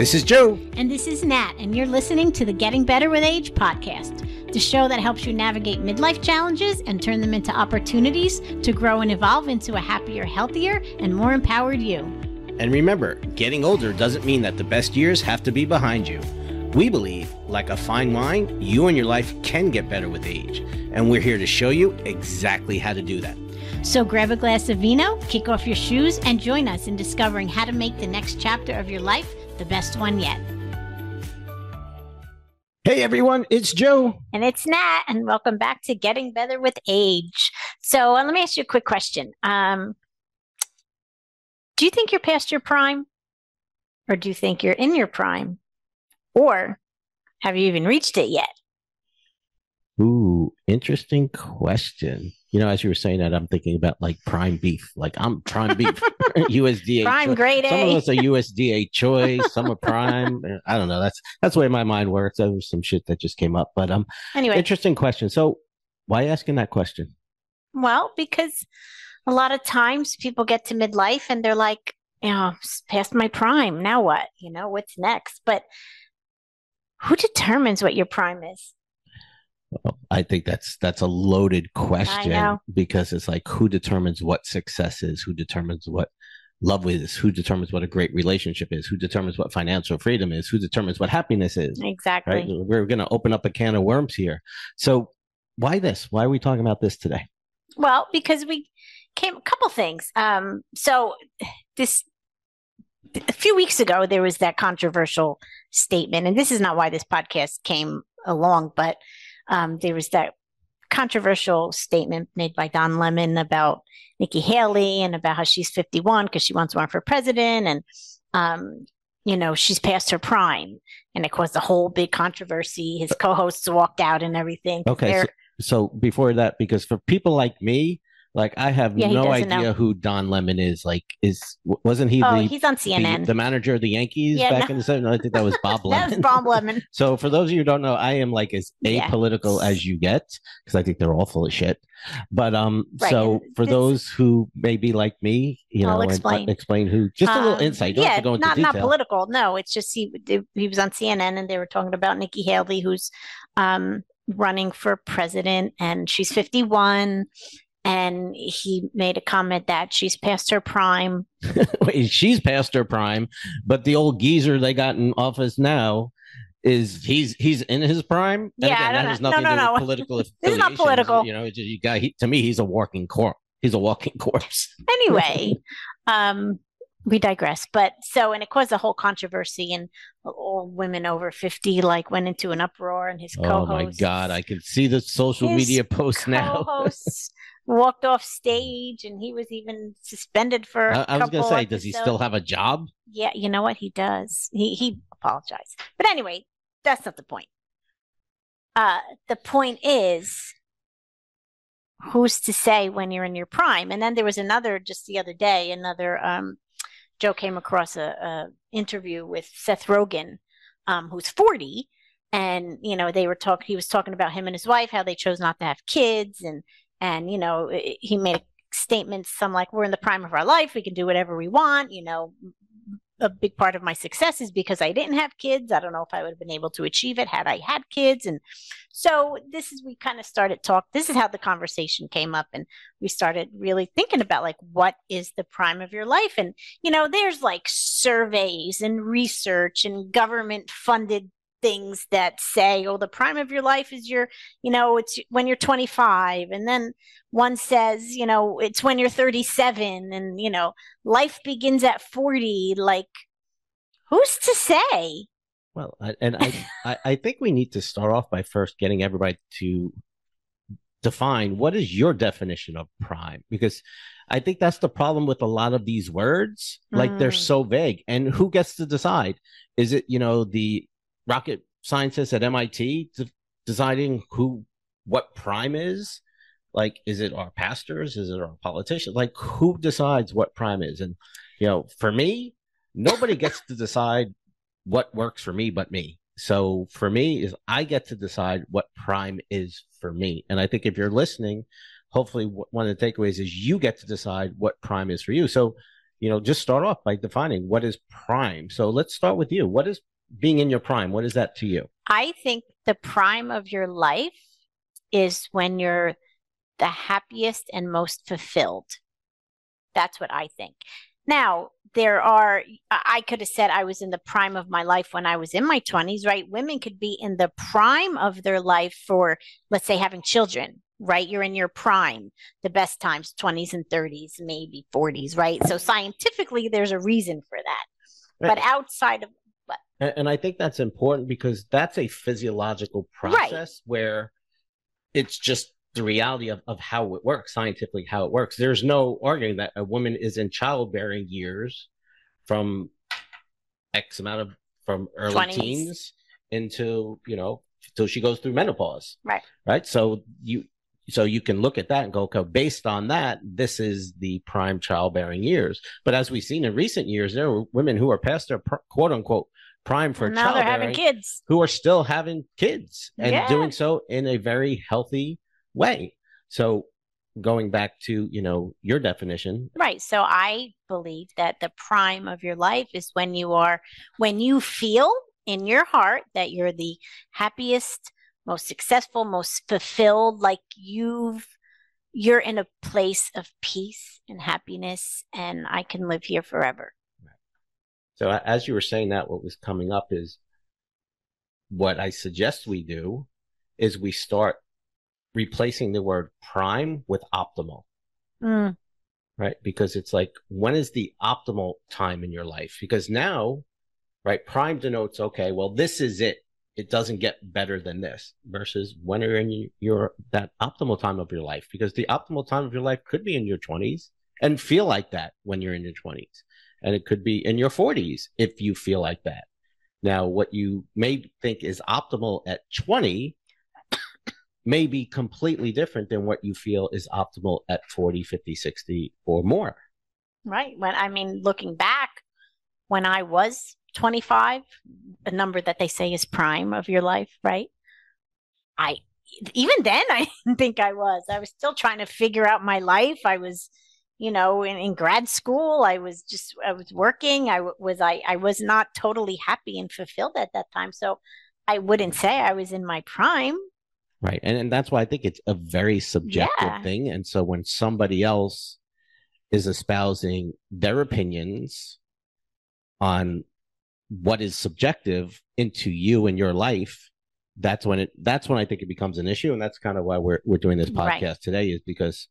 This is Joe. And this is Nat, and you're listening to the Getting Better with Age podcast, the show that helps you navigate midlife challenges and turn them into opportunities to grow and evolve into a happier, healthier, and more empowered you. And remember, getting older doesn't mean that the best years have to be behind you. We believe, like a fine wine, you and your life can get better with age. And we're here to show you exactly how to do that. So grab a glass of vino, kick off your shoes, and join us in discovering how to make the next chapter of your life the best one yet. Hey everyone, it's Joe. And it's Nat, and welcome back to Getting Better with Age. So uh, let me ask you a quick question. Um, do you think you're past your prime? Or do you think you're in your prime? Or have you even reached it yet? Ooh, interesting question. You know, as you were saying that, I'm thinking about like prime beef. Like I'm prime beef, USDA. Prime cho- grade Some A. of us are USDA choice. Some are prime. I don't know. That's that's the way my mind works. That was some shit that just came up. But um, Anyway, interesting question. So, why asking that question? well, because a lot of times people get to midlife and they're like, you know, past my prime. Now what? You know, what's next? But who determines what your prime is? Well, I think that's that's a loaded question because it's like who determines what success is, who determines what love is, who determines what a great relationship is, who determines what financial freedom is, who determines what happiness is. Exactly. Right? We're going to open up a can of worms here. So, why this? Why are we talking about this today? Well, because we came a couple things. Um, so this a few weeks ago there was that controversial statement, and this is not why this podcast came along, but um, there was that controversial statement made by Don Lemon about Nikki Haley and about how she's 51 because she wants to run for president, and um, you know she's past her prime, and it caused a whole big controversy. His co-hosts walked out and everything. Okay, so, so before that, because for people like me, like I have Yeah, no idea know. who Don Lemon is. Like, is wasn't he oh, the, he's on CNN. the manager of the Yankees Yeah, back no. in the 70s? No, I think that was Bob that Lemon. was Bob Lemon. So for those of you who don't know, I am like as Yeah. apolitical as you get because I think they're all full of shit. But um, Right, so for this- those who may be like me, you I'll know, and- explain. explain who. Just a little Um, insight. Don't yeah, have to go into not detail. not political. No, it's just he he was on CNN and they were talking about Nikki Haley, who's um, running for president, and she's 51. And he made a comment that she's past her prime. Wait, she's past her prime, but the old geezer they got in office now is he's he's in his prime. And Yeah, again, that has nothing No, to do no, no. political. This is not political. You know, just, you got he, to me, he's a walking corpse. He's a walking corpse. Anyway, um, we digress. But so, and it caused a whole controversy, and all women over 50 like went into an uproar, and his co hosts. Oh my god, I can see the social media posts now. Walked off stage, and he was even suspended for. I, was gonna say, does he still have a job? Yeah, you know what he does. He he apologized, but anyway, that's not the point. Uh, the point is, who's to say when you're in your prime? And then there was another just the other day, another um, Joe came across a, a interview with Seth Rogen, um, who's 40, and you know they were talking. He was talking about him and his wife, how they chose not to have kids, and and you know he made statements some like we're in the prime of our life, we can do whatever we want. You know, a big part of my success is because I didn't have kids. I don't know if I would have been able to achieve it had I had kids. And so this is we kind of started talk. This is how the conversation came up, and we started really thinking about like what is the prime of your life. And you know, there's like surveys and research and government funded things that say, oh, the prime of your life is your, you know, it's when you're 25, and then one says, you know, it's when you're 37, and you know, life begins at 40 like who's to say Well, I, and I, I, I think we need to start off by first getting everybody to define what is your definition of prime because I think that's the problem with a lot of these words. Like they're Mm. so vague, and who gets to decide? Is it you know the rocket scientists at MIT de- deciding who what prime is? Like, is it our pastors? Is it our politicians? Like, who decides what prime is? And you know, for me, nobody gets to decide what works for me but me. So for me is I get to decide what prime is for me. And I think if you're listening, hopefully one of the takeaways is you get to decide what prime is for you. So you know, just start off by defining what is prime. So let's start with you. What is being in your prime? What is that to you? I think the prime of your life is when you're the happiest and most fulfilled. That's what I think. Now, there are, I could have said I was in the prime of my life when I was in my 20s, right? Women could be in the prime of their life for, let's say, having children, right? You're in your prime, the best times, 20s and 30s, maybe 40s, right? So scientifically, there's a reason for that. But outside of? And, and I think that's important because that's a physiological process Right. where it's just the reality of, of how it works, scientifically, how it works. There's no arguing that a woman is in childbearing years from X amount of from early 20s. teens into, you know, till she goes through menopause. Right. Right. So you so you can look at that and go, okay, based on that, this is the prime childbearing years. But as we've seen in recent years, there are women who are past their quote unquote prime for now they're having kids. who are still having kids and Yeah. doing so in a very healthy way. So going back to, you know, your definition, Right. So I believe that the prime of your life is when you are, when you feel in your heart that you're the happiest, most successful, most fulfilled, like you've, you're in a place of peace and happiness, and I can live here forever. So as you were saying that, what was coming up is what I suggest we do is we start replacing the word prime with optimal, Mm, right? Because it's like, when is the optimal time in your life? Because now, right, prime denotes, okay, well, this is it. It doesn't get better than this versus when are you in your, that optimal time of your life? Because the optimal time of your life could be in your twenties and feel like that when you're in your twenties. And it could be in your forties if you feel like that. Now, what you may think is optimal at 20 may be completely different than what you feel is optimal at 40, 50, 60 or more. right. When I mean, looking back, when I was 25, a number that they say is prime of your life, right? I even then I didn't think I was. I was still trying to figure out my life. I was, you know, in, in grad school. I was just I was working. I w- was I I was not totally happy and fulfilled at that time. So I wouldn't say I was in my prime. Right. And, and that's why I think it's a very subjective Yeah. thing. And so when somebody else is espousing their opinions on what is subjective into you and your life, that's when it that's when I think it becomes an issue. And that's kind of why we're we're doing this podcast Right. today, is because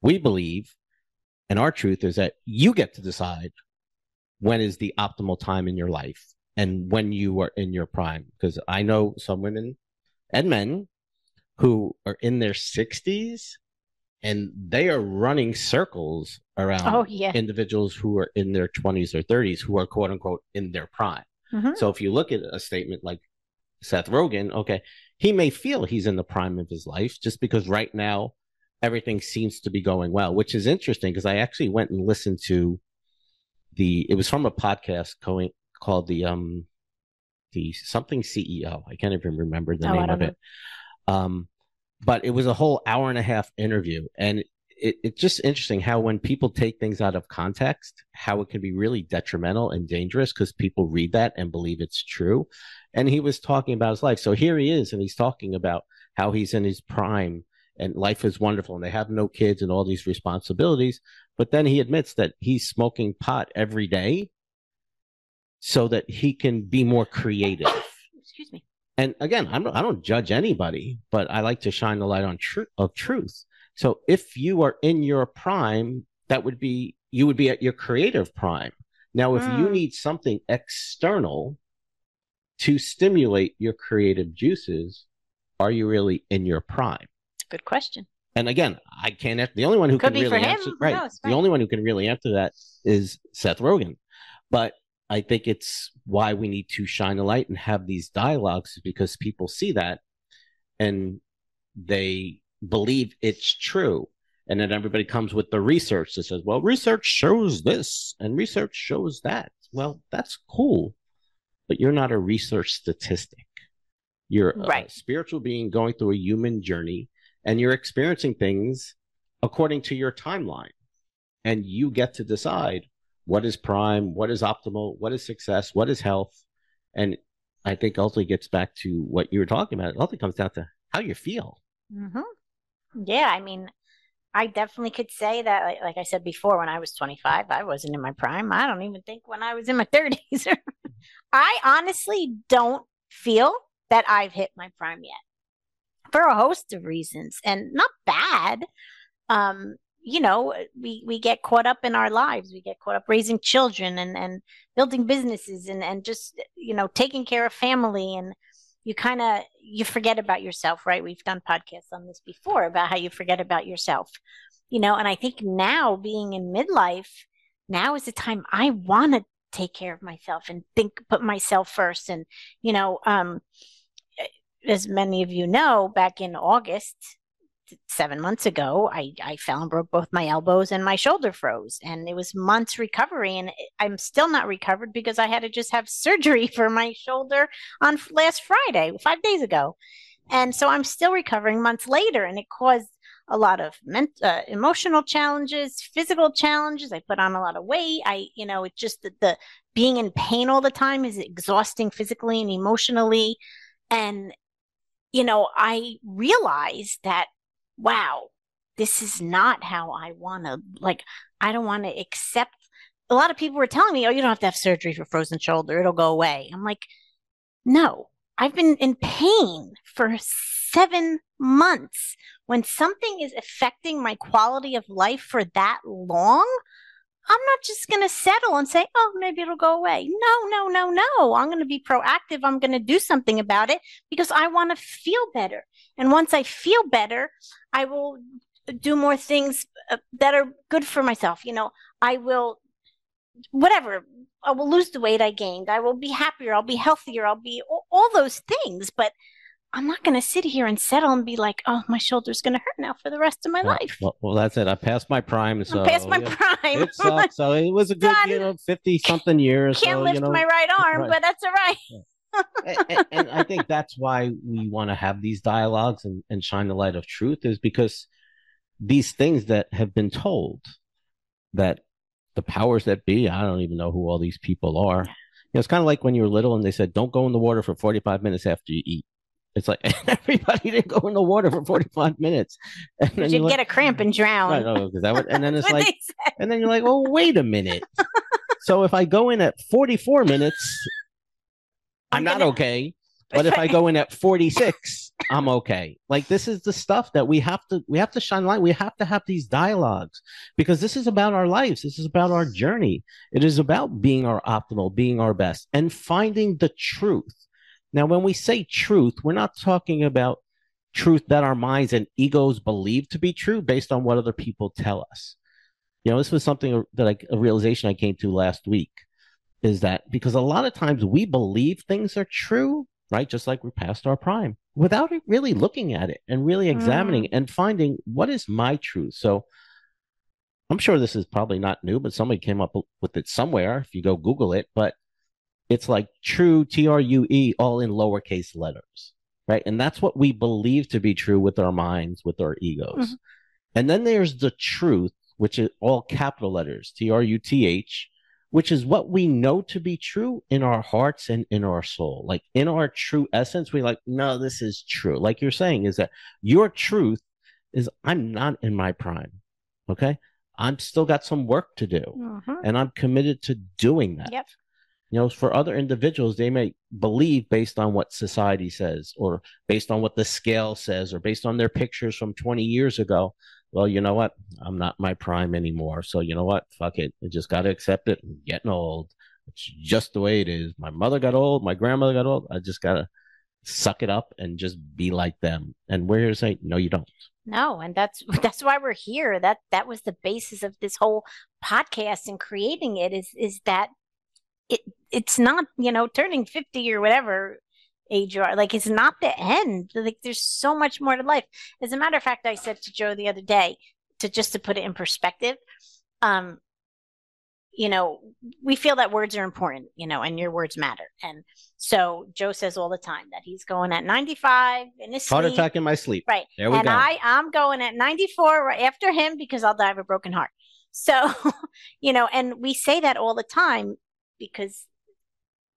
we believe and our truth is that you get to decide when is the optimal time in your life and when you are in your prime. Because I know some women and men who are in their 60s and they are running circles around Oh yeah. individuals who are in their 20s or 30s who are quote unquote in their prime. Mhm. So if you look at a statement like Seth Rogen, okay, he may feel he's in the prime of his life just because right now everything seems to be going well, which is interesting because I actually went and listened to the it was from a podcast going, called the um the something CEO. I can't even remember the Oh, name of know. it. Um but it was a whole hour and a half interview and it, it's just interesting how when people take things out of context, how it can be really detrimental and dangerous because people read that and believe it's true. And he was talking about his life. So here he is, and he's talking about how he's in his prime and life is wonderful and they have no kids and all these responsibilities. But then he admits that he's smoking pot every day so that he can be more creative. Excuse me. And again, I'm, I don't judge anybody, but I like to shine the light on truth of truth. So if you are in your prime, that would be you would be at your creative prime. Now, if you Mm. need something external to stimulate your creative juices, are you really in your prime? Good question. And again, I can't. answer- The only one who Could can be for really him. answer, right? knows, The only one who can really answer that is Seth Rogen. But I think it's why we need to shine a light and have these dialogues is because people see that and they believe it's true. And then everybody comes with the research that says, well, research shows this and research shows that. Well, that's cool, but you're not a research statistic. You're a spiritual being going through a human journey and you're experiencing things according to your timeline. And you get to decide what is prime, what is optimal, what is success, what is health, and I think ultimately gets back to what you were talking about. It ultimately comes down to how you feel. Mm-hmm. Yeah, I mean, I definitely could say that. Like, like, I said before, when I was 25, I wasn't in my prime. I don't even think when I was in my 30s. I honestly don't feel that I've hit my prime yet for a host of reasons and not bad. Um, you know, we, we get caught up in our lives. We get caught up raising children and, and building businesses and, and just, you know, taking care of family. And you kind of, you forget about yourself, right? We've done podcasts on this before about how you forget about yourself, you know, and I think now being in midlife, now is the time I want to take care of myself and think, put myself first. And, you know, um, as many of you know, back in August, seven months ago, I, I fell and broke both my elbows and my shoulder froze. And it was months recovery. And I'm still not recovered because I had to just have surgery for my shoulder on last Friday, five days ago. And so I'm still recovering months later. And it caused a lot of ment- uh, emotional challenges, physical challenges. I put on a lot of weight. I, you know, it's just that the being in pain all the time is exhausting physically and emotionally. And you know, I realized that, wow, this is not how I want to, like, I don't want to accept. A lot of people were telling me, oh, you don't have to have surgery for frozen shoulder, it'll go away. I'm like, no, I've been in pain for seven months. When something is affecting my quality of life for that long, I'm not just going to settle and say, oh, maybe it'll go away. No, no, no, no. I'm going to be proactive. I'm going to do something about it because I want to feel better. And once I feel better, I will do more things uh, that are good for myself. You know, I will, whatever, I will lose the weight I gained. I will be happier. I'll be healthier. I'll be all, all those things. But I'm not going to sit here and settle and be like, oh, my shoulder's going to hurt now for the rest of my well, life. Well, well, that's it. I passed my prime. So I passed my yeah, prime. It sucks. so it was a good, Done. you know, 50 something years. Can't so, lift you know, my right arm, right. but that's all right. and, and, and, I think that's why we want to have these dialogues and, and shine the light of truth is because these things that have been told that the powers that be, I don't even know who all these people are. You know, it's kind of like when you were little and they said, don't go in the water for 45 minutes after you eat. It's like everybody didn't go in the water for 45 minutes. And then you get like, a cramp and drown. Right, no, that would, and then it's like, and then you're like, oh, wait a minute. so if I go in at 44 minutes, I'm, I'm not gonna... okay. But if I go in at 46, I'm okay. Like this is the stuff that we have to we have to shine light. We have to have these dialogues because this is about our lives. This is about our journey. It is about being our optimal, being our best, and finding the truth now, when we say truth, we're not talking about truth that our minds and egos believe to be true based on what other people tell us. You know, this was something that I, a realization I came to last week is that because a lot of times we believe things are true, right? Just like we're past our prime without really looking at it and really examining mm. and finding what is my truth. So I'm sure this is probably not new, but somebody came up with it somewhere if you go Google it. But it's like true T R U E all in lowercase letters, right? And that's what we believe to be true with our minds, with our egos. Mm-hmm. And then there's the truth, which is all capital letters, T R U T H, which is what we know to be true in our hearts and in our soul. Like in our true essence, we like, no, this is true. Like you're saying, is that your truth is I'm not in my prime. Okay. I'm still got some work to do mm-hmm. and I'm committed to doing that. Yep. You know, for other individuals, they may believe based on what society says, or based on what the scale says, or based on their pictures from 20 years ago. Well, you know what? I'm not my prime anymore. So, you know what? Fuck it. I just got to accept it. I'm getting old. It's just the way it is. My mother got old. My grandmother got old. I just got to suck it up and just be like them. And we're here to say, no, you don't. No, and that's that's why we're here. That that was the basis of this whole podcast and creating it is is that it it's not you know turning 50 or whatever age you are like it's not the end like there's so much more to life. As a matter of fact i said to joe the other day to just to put it in perspective um you know we feel that words are important you know and your words matter. And so joe says all the time that he's going at 95 in his heart sleep. attack in my sleep. Right. There we and go. I i'm going at 94 right after him because i'll die of a broken heart. So, you know, and we say that all the time because,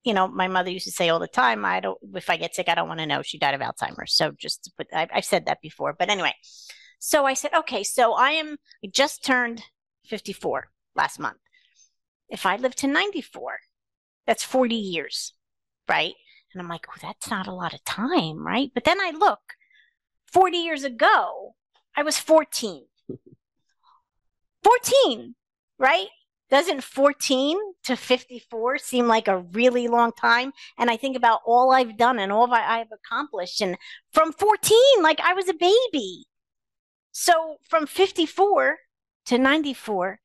you know, my mother used to say all the time, I don't, if I get sick, I don't want to know she died of Alzheimer's. So just to put, I've, I've said that before. But anyway, so I said, okay, so I am, I just turned 54 last month. If I live to 94, that's 40 years, right? And I'm like, oh, that's not a lot of time, right? But then I look, 40 years ago, I was 14. 14, right? Doesn't 14 to 54 seem like a really long time? And I think about all I've done and all I've accomplished. And from 14, like I was a baby. So from 54 to 94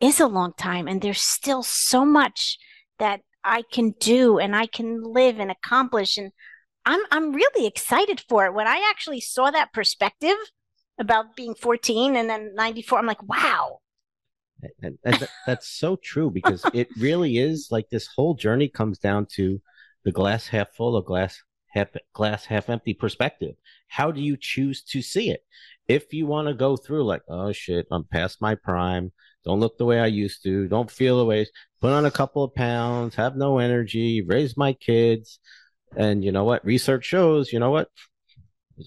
is a long time. And there's still so much that I can do and I can live and accomplish. And I'm, I'm really excited for it. When I actually saw that perspective, about being 14 and then 94 i'm like wow and, and th- that's so true because it really is like this whole journey comes down to the glass half full or glass half glass half empty perspective. How do you choose to see it? If you want to go through like oh shit i'm past my prime. Don't look the way i used to. Don't feel the way put on a couple of pounds have no energy raise my kids. And you know what? Research shows you know what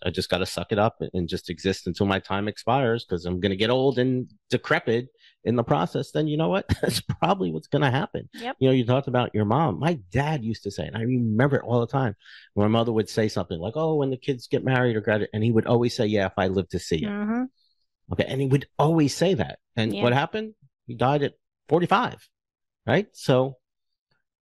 I just got to suck it up and just exist until my time expires because I'm going to get old and decrepit in the process. Then you know what? That's probably what's going to happen. Yep. You know, you talked about your mom. My dad used to say, and I remember it all the time. My mother would say something like, "Oh, when the kids get married or graduate," and he would always say, "Yeah, if I live to see it." Mhm. Okay, and he would always say that. And Yeah. what happened? He died at 45, right? So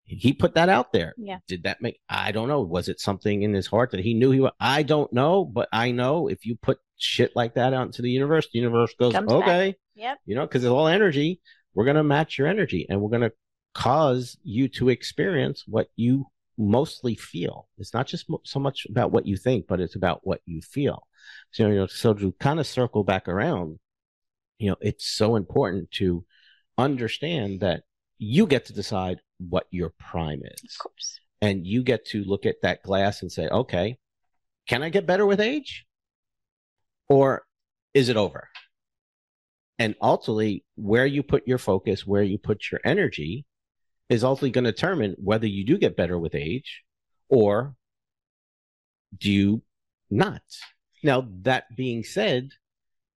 he put that out there. Yeah. Did that make? I don't know. Was it something in his heart that he knew he? wa- I don't know, but I know if you put shit like that out into the universe, the universe goes, Comes back. okay, Yep. you know, because it's all energy. We're gonna match your energy, and we're gonna cause you to experience what you mostly feel. It's not just mo- so much about what you think, but it's about what you feel. So you know, so to kind of circle back around, you know, it's so important to understand that you get to decide what your prime is Of course. and you get to look at that glass and say, okay, can I get better with age? Or is it over? And ultimately, where you put your focus, where you put your energy, is ultimately going to determine whether you do get better with age or do you not. Now, that being said,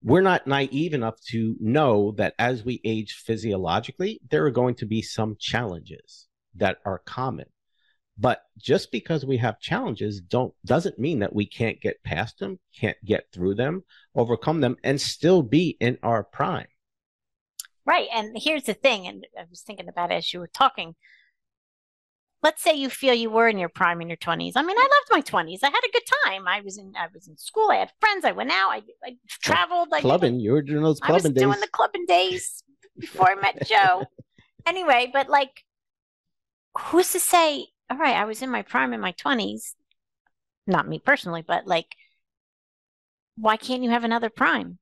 we're not naive enough to know that as we age physiologically, there are going to be some challenges that are common. But just because we have challenges don't doesn't mean that we can't get past them, can't get through them, overcome them, and still be in our prime. Right. And here's the thing, and I was thinking about it as you were talking. Let's say you feel you were in your prime in your 20s. I mean, I loved my 20s. I had a good time. I was in I was in school. I had friends. I went out. I, I traveled. I did Clubbing, you were doing those I was clubbing days. doing the clubbing days before I met Joe. anyway, but like, who's to say? All right, I was in my prime in my twenties. Not me personally, but like, why can't you have another prime?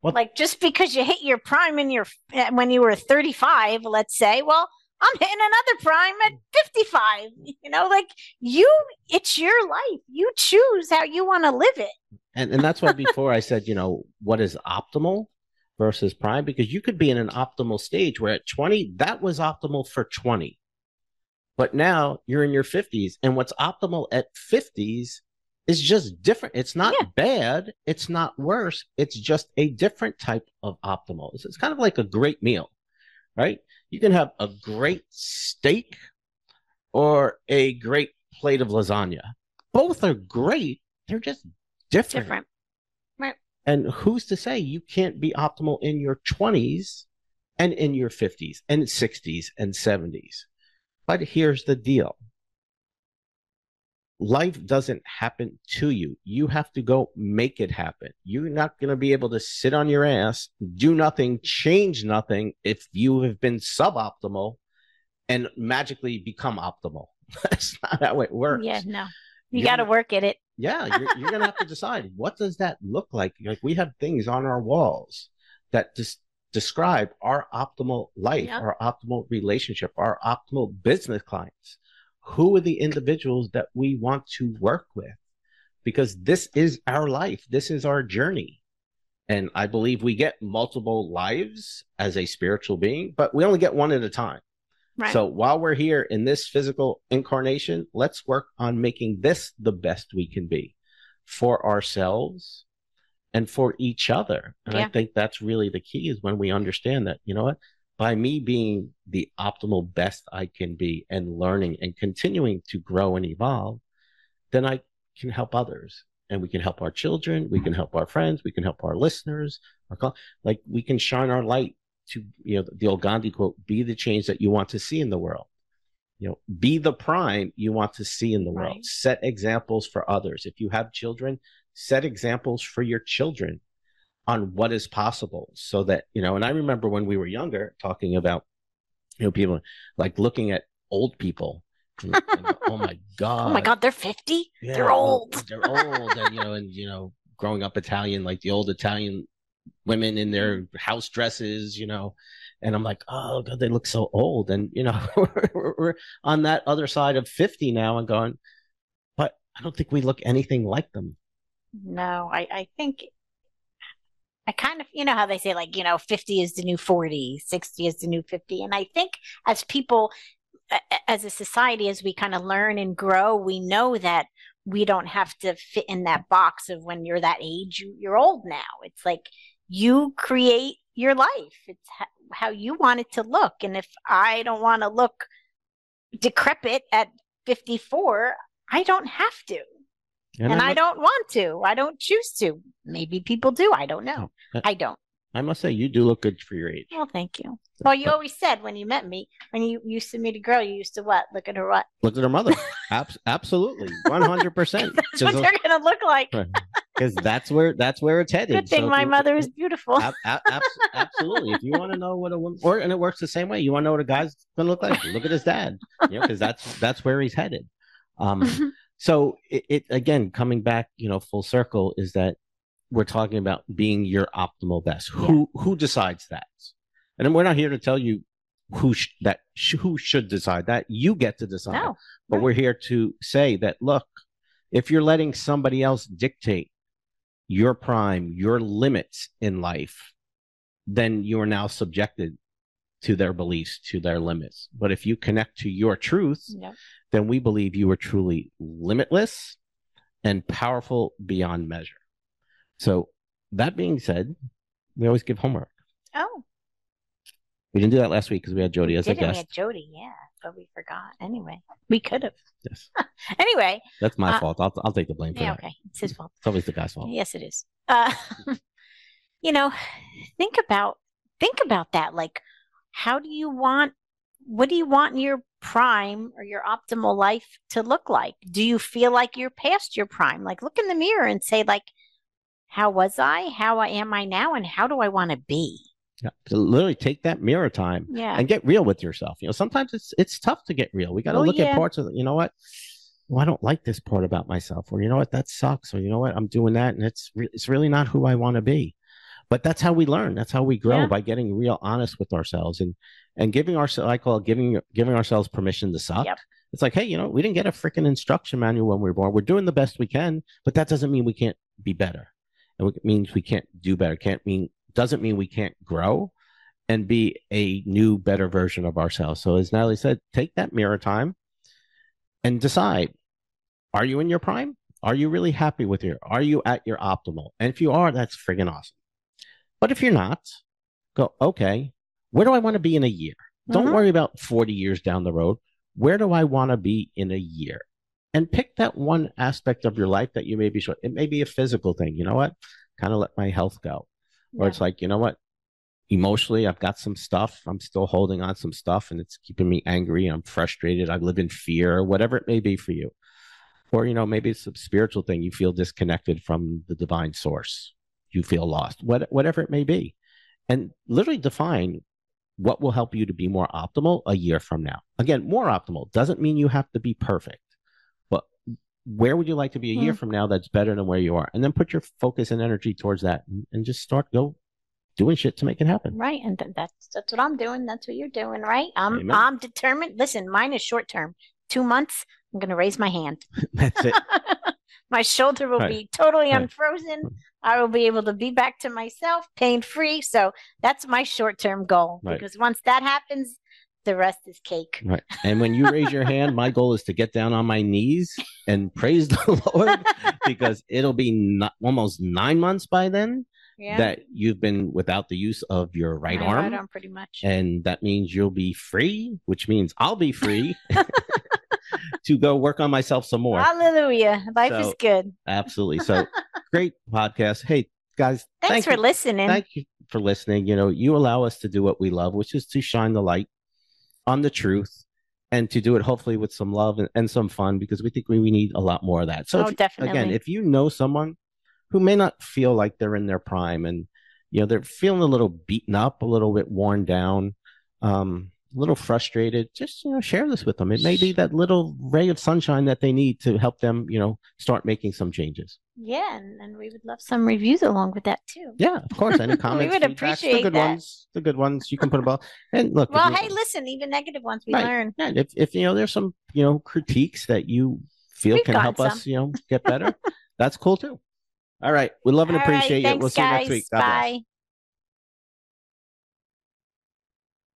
What- Like, just because you hit your prime in your when you were thirty-five, let's say, well, I'm hitting another prime at fifty-five. You know, like you, it's your life. You choose how you want to live it. And and that's why before I said, you know, what is optimal versus prime? Because you could be in an optimal stage where at 20, that was optimal for 20. But now you're in your 50s, and what's optimal at 50s is just different. It's not Yeah. bad, it's not worse. It's just a different type of optimal. It's, it's kind of like a great meal, right? You can have a great steak or a great plate of lasagna. Both are great. They're just different. Different. Right. And who's to say you can't be optimal in your 20s and in your 50s and 60s and 70s? But here's the deal life doesn't happen to you. You have to go make it happen. You're not going to be able to sit on your ass, do nothing, change nothing if you have been suboptimal and magically become optimal. That's not how it works. Yeah, no, you got to work at it. yeah, you're, you're gonna have to decide what does that look like. Like we have things on our walls that just describe our optimal life, Yeah. our optimal relationship, our optimal business clients. Who are the individuals that we want to work with? Because this is our life. This is our journey. And I believe we get multiple lives as a spiritual being, but we only get one at a time. Right. So while we're here in this physical incarnation, let's work on making this the best we can be for ourselves and for each other. And I think that's really the key is when we understand that, you know what? By me being the optimal best I can be and learning and continuing to grow and evolve, then I can help others and we can help our children, we can help our friends, we can help our listeners, our like we can shine our light to you know the old Gandhi quote, be the change that you want to see in the world. You know, be the prime you want to see in the world. Right. Set examples for others. If you have children, set examples for your children on what is possible so that, you know, and I remember when we were younger talking about, you know, people like looking at old people. and, oh, oh my God. oh my God, they're 50? Yeah, They're old. They're old, and you know, and you know, growing up Italian, like the old Italian women in their mm-hmm. house dresses, you know, and I'm like, oh god, they look so old, and you know, we're, we're on that other side of fifty now, and going, but I don't think we look anything like them. No, I, I think I kind of, you know how they say, like, you know, 50 is the new 40, 60 is the new 50. And I think as people, as a society, as we kind of learn and grow, we know that we don't have to fit in that box of when you're that age, you, you're old now. It's like you create your life, it's how you want it to look. And if I don't want to look decrepit at 54, I don't have to and, I, I must, don't want to. I don't choose to. Maybe people do. I don't know. Uh, I don't. I must say, you do look good for your age. Well, thank you. Well, you always said when you met me, when you used to meet a girl, you used to what? Look at her what? Look at her mother. Abs- absolutely, one hundred percent. That's what they're gonna look like. Because that's where that's where it's headed. Good thing So my you- mother is beautiful. Ab- ab- abs- absolutely. If you want to know what a woman, or and it works the same way. You want to know what a guy's going to look like? Look at his dad. You know, because that's that's where he's headed. Um, so it, it again coming back, you know, full circle is that we're talking about being your optimal best. Who who decides that? And then we're not here to tell you who sh- that sh- who should decide that. You get to decide. no. But Right. we're here to say that look, if you're letting somebody else dictate your prime, your limits in life, then you are now subjected to their beliefs, to their limits. But if you connect to your truth, then we believe you are truly limitless and powerful beyond measure. So, that being said, we always give homework. Oh, We didn't do that last week because we had Jody as a didn't we guest. had Jody? Yeah, but we forgot. Anyway, we could have. Yes, Anyway, that's my Uh, fault. I'll, I'll take the blame for it. yeah, that. okay, it's his fault. It's always the guy's fault. Yes, it is. Uh, you know, think about think about that. Like, how do you want? What do you want in your prime or your optimal life to look like? Do you feel like you're past your prime? Like, look in the mirror and say, like, how was I? How am I now? And how do I want to be? Yeah. So literally take that mirror time Yeah. and get real with yourself. You know, sometimes it's it's tough to get real. We got to Oh, look yeah. at parts of it. You know what? Well, I don't like this part about myself, or you know what, that sucks, or you know what, I'm doing that, and it's re- it's really not who I want to be. But that's how we learn. That's how we grow Yeah. by getting real honest with ourselves and and giving ourselves. I call giving giving ourselves permission to suck. Yep. It's like, hey, you know, we didn't get a freaking instruction manual when we were born. We're doing the best we can, but that doesn't mean we can't be better. And it means we can't do better. Can't mean doesn't mean we can't grow and be a new, better version of ourselves. So as Natalie said, take that mirror time and decide: Are you in your prime? Are you really happy with your? Are you at your optimal? And if you are, that's friggin' awesome. But if you're not, go okay. Where do I want to be in a year? Don't Mhm. worry about forty years down the road. Where do I want to be in a year? And pick that one aspect of your life that you may be short. It may be a physical thing. You know what? Kind of let my health go. Or it's like, you know what? Emotionally, I've got some stuff. I'm still holding on some stuff and it's keeping me angry. I'm frustrated. I live in fear, or whatever it may be for you. Or, you know, maybe it's a spiritual thing. You feel disconnected from the divine source. You feel lost, what, whatever it may be. And literally define what will help you to be more optimal a year from now. Again, more optimal doesn't mean you have to be perfect, but where would you like to be a year Mm. from now that's better than where you are? And then put your focus and energy towards that and, and just start go doing shit to make it happen. Right, and th- that's that's what I'm doing. That's what you're doing, right? I'm Amen. I'm determined. Listen, mine is short term. Two months, I'm gonna raise my hand. That's it. my shoulder will Right. be totally Right. unfrozen. I will be able to be back to myself pain free. So that's my short term goal Right. because once that happens, the rest is cake. Right. And when you raise your hand, my goal is to get down on my knees and praise the Lord because it'll be not, almost nine months by then yeah. that you've been without the use of your right My arm. Right arm, pretty much. And that means you'll be free, which means I'll be free to go work on myself some more. Hallelujah. Life is good. Absolutely. So great podcast. Hey, guys, Thanks thank for you. listening. Thank you for listening. You know, you allow us to do what we love, which is to shine the light on the truth and to do it hopefully with some love and, and some fun because we think we, we need a lot more of that. So oh, if, definitely. again, if you know someone who may not feel like they're in their prime and you know they're feeling a little beaten up, a little bit worn down, um, a little frustrated, just you know share this with them. It may be that little ray of sunshine that they need to help them, you know, start making some changes. yeah, and, and we would love some reviews along with that too. Yeah, of course. Any comments? We would appreciate the good that. ones. The good ones you can put them all. And look, Well, hey, listen, even negative ones we Right. learn. yeah, if if you know there's some you know critiques that you feel We've can help gotten us, you know, get better, that's cool too. All right, we love and All right, appreciate it. thanks, We'll see you next week. God bless. Bye.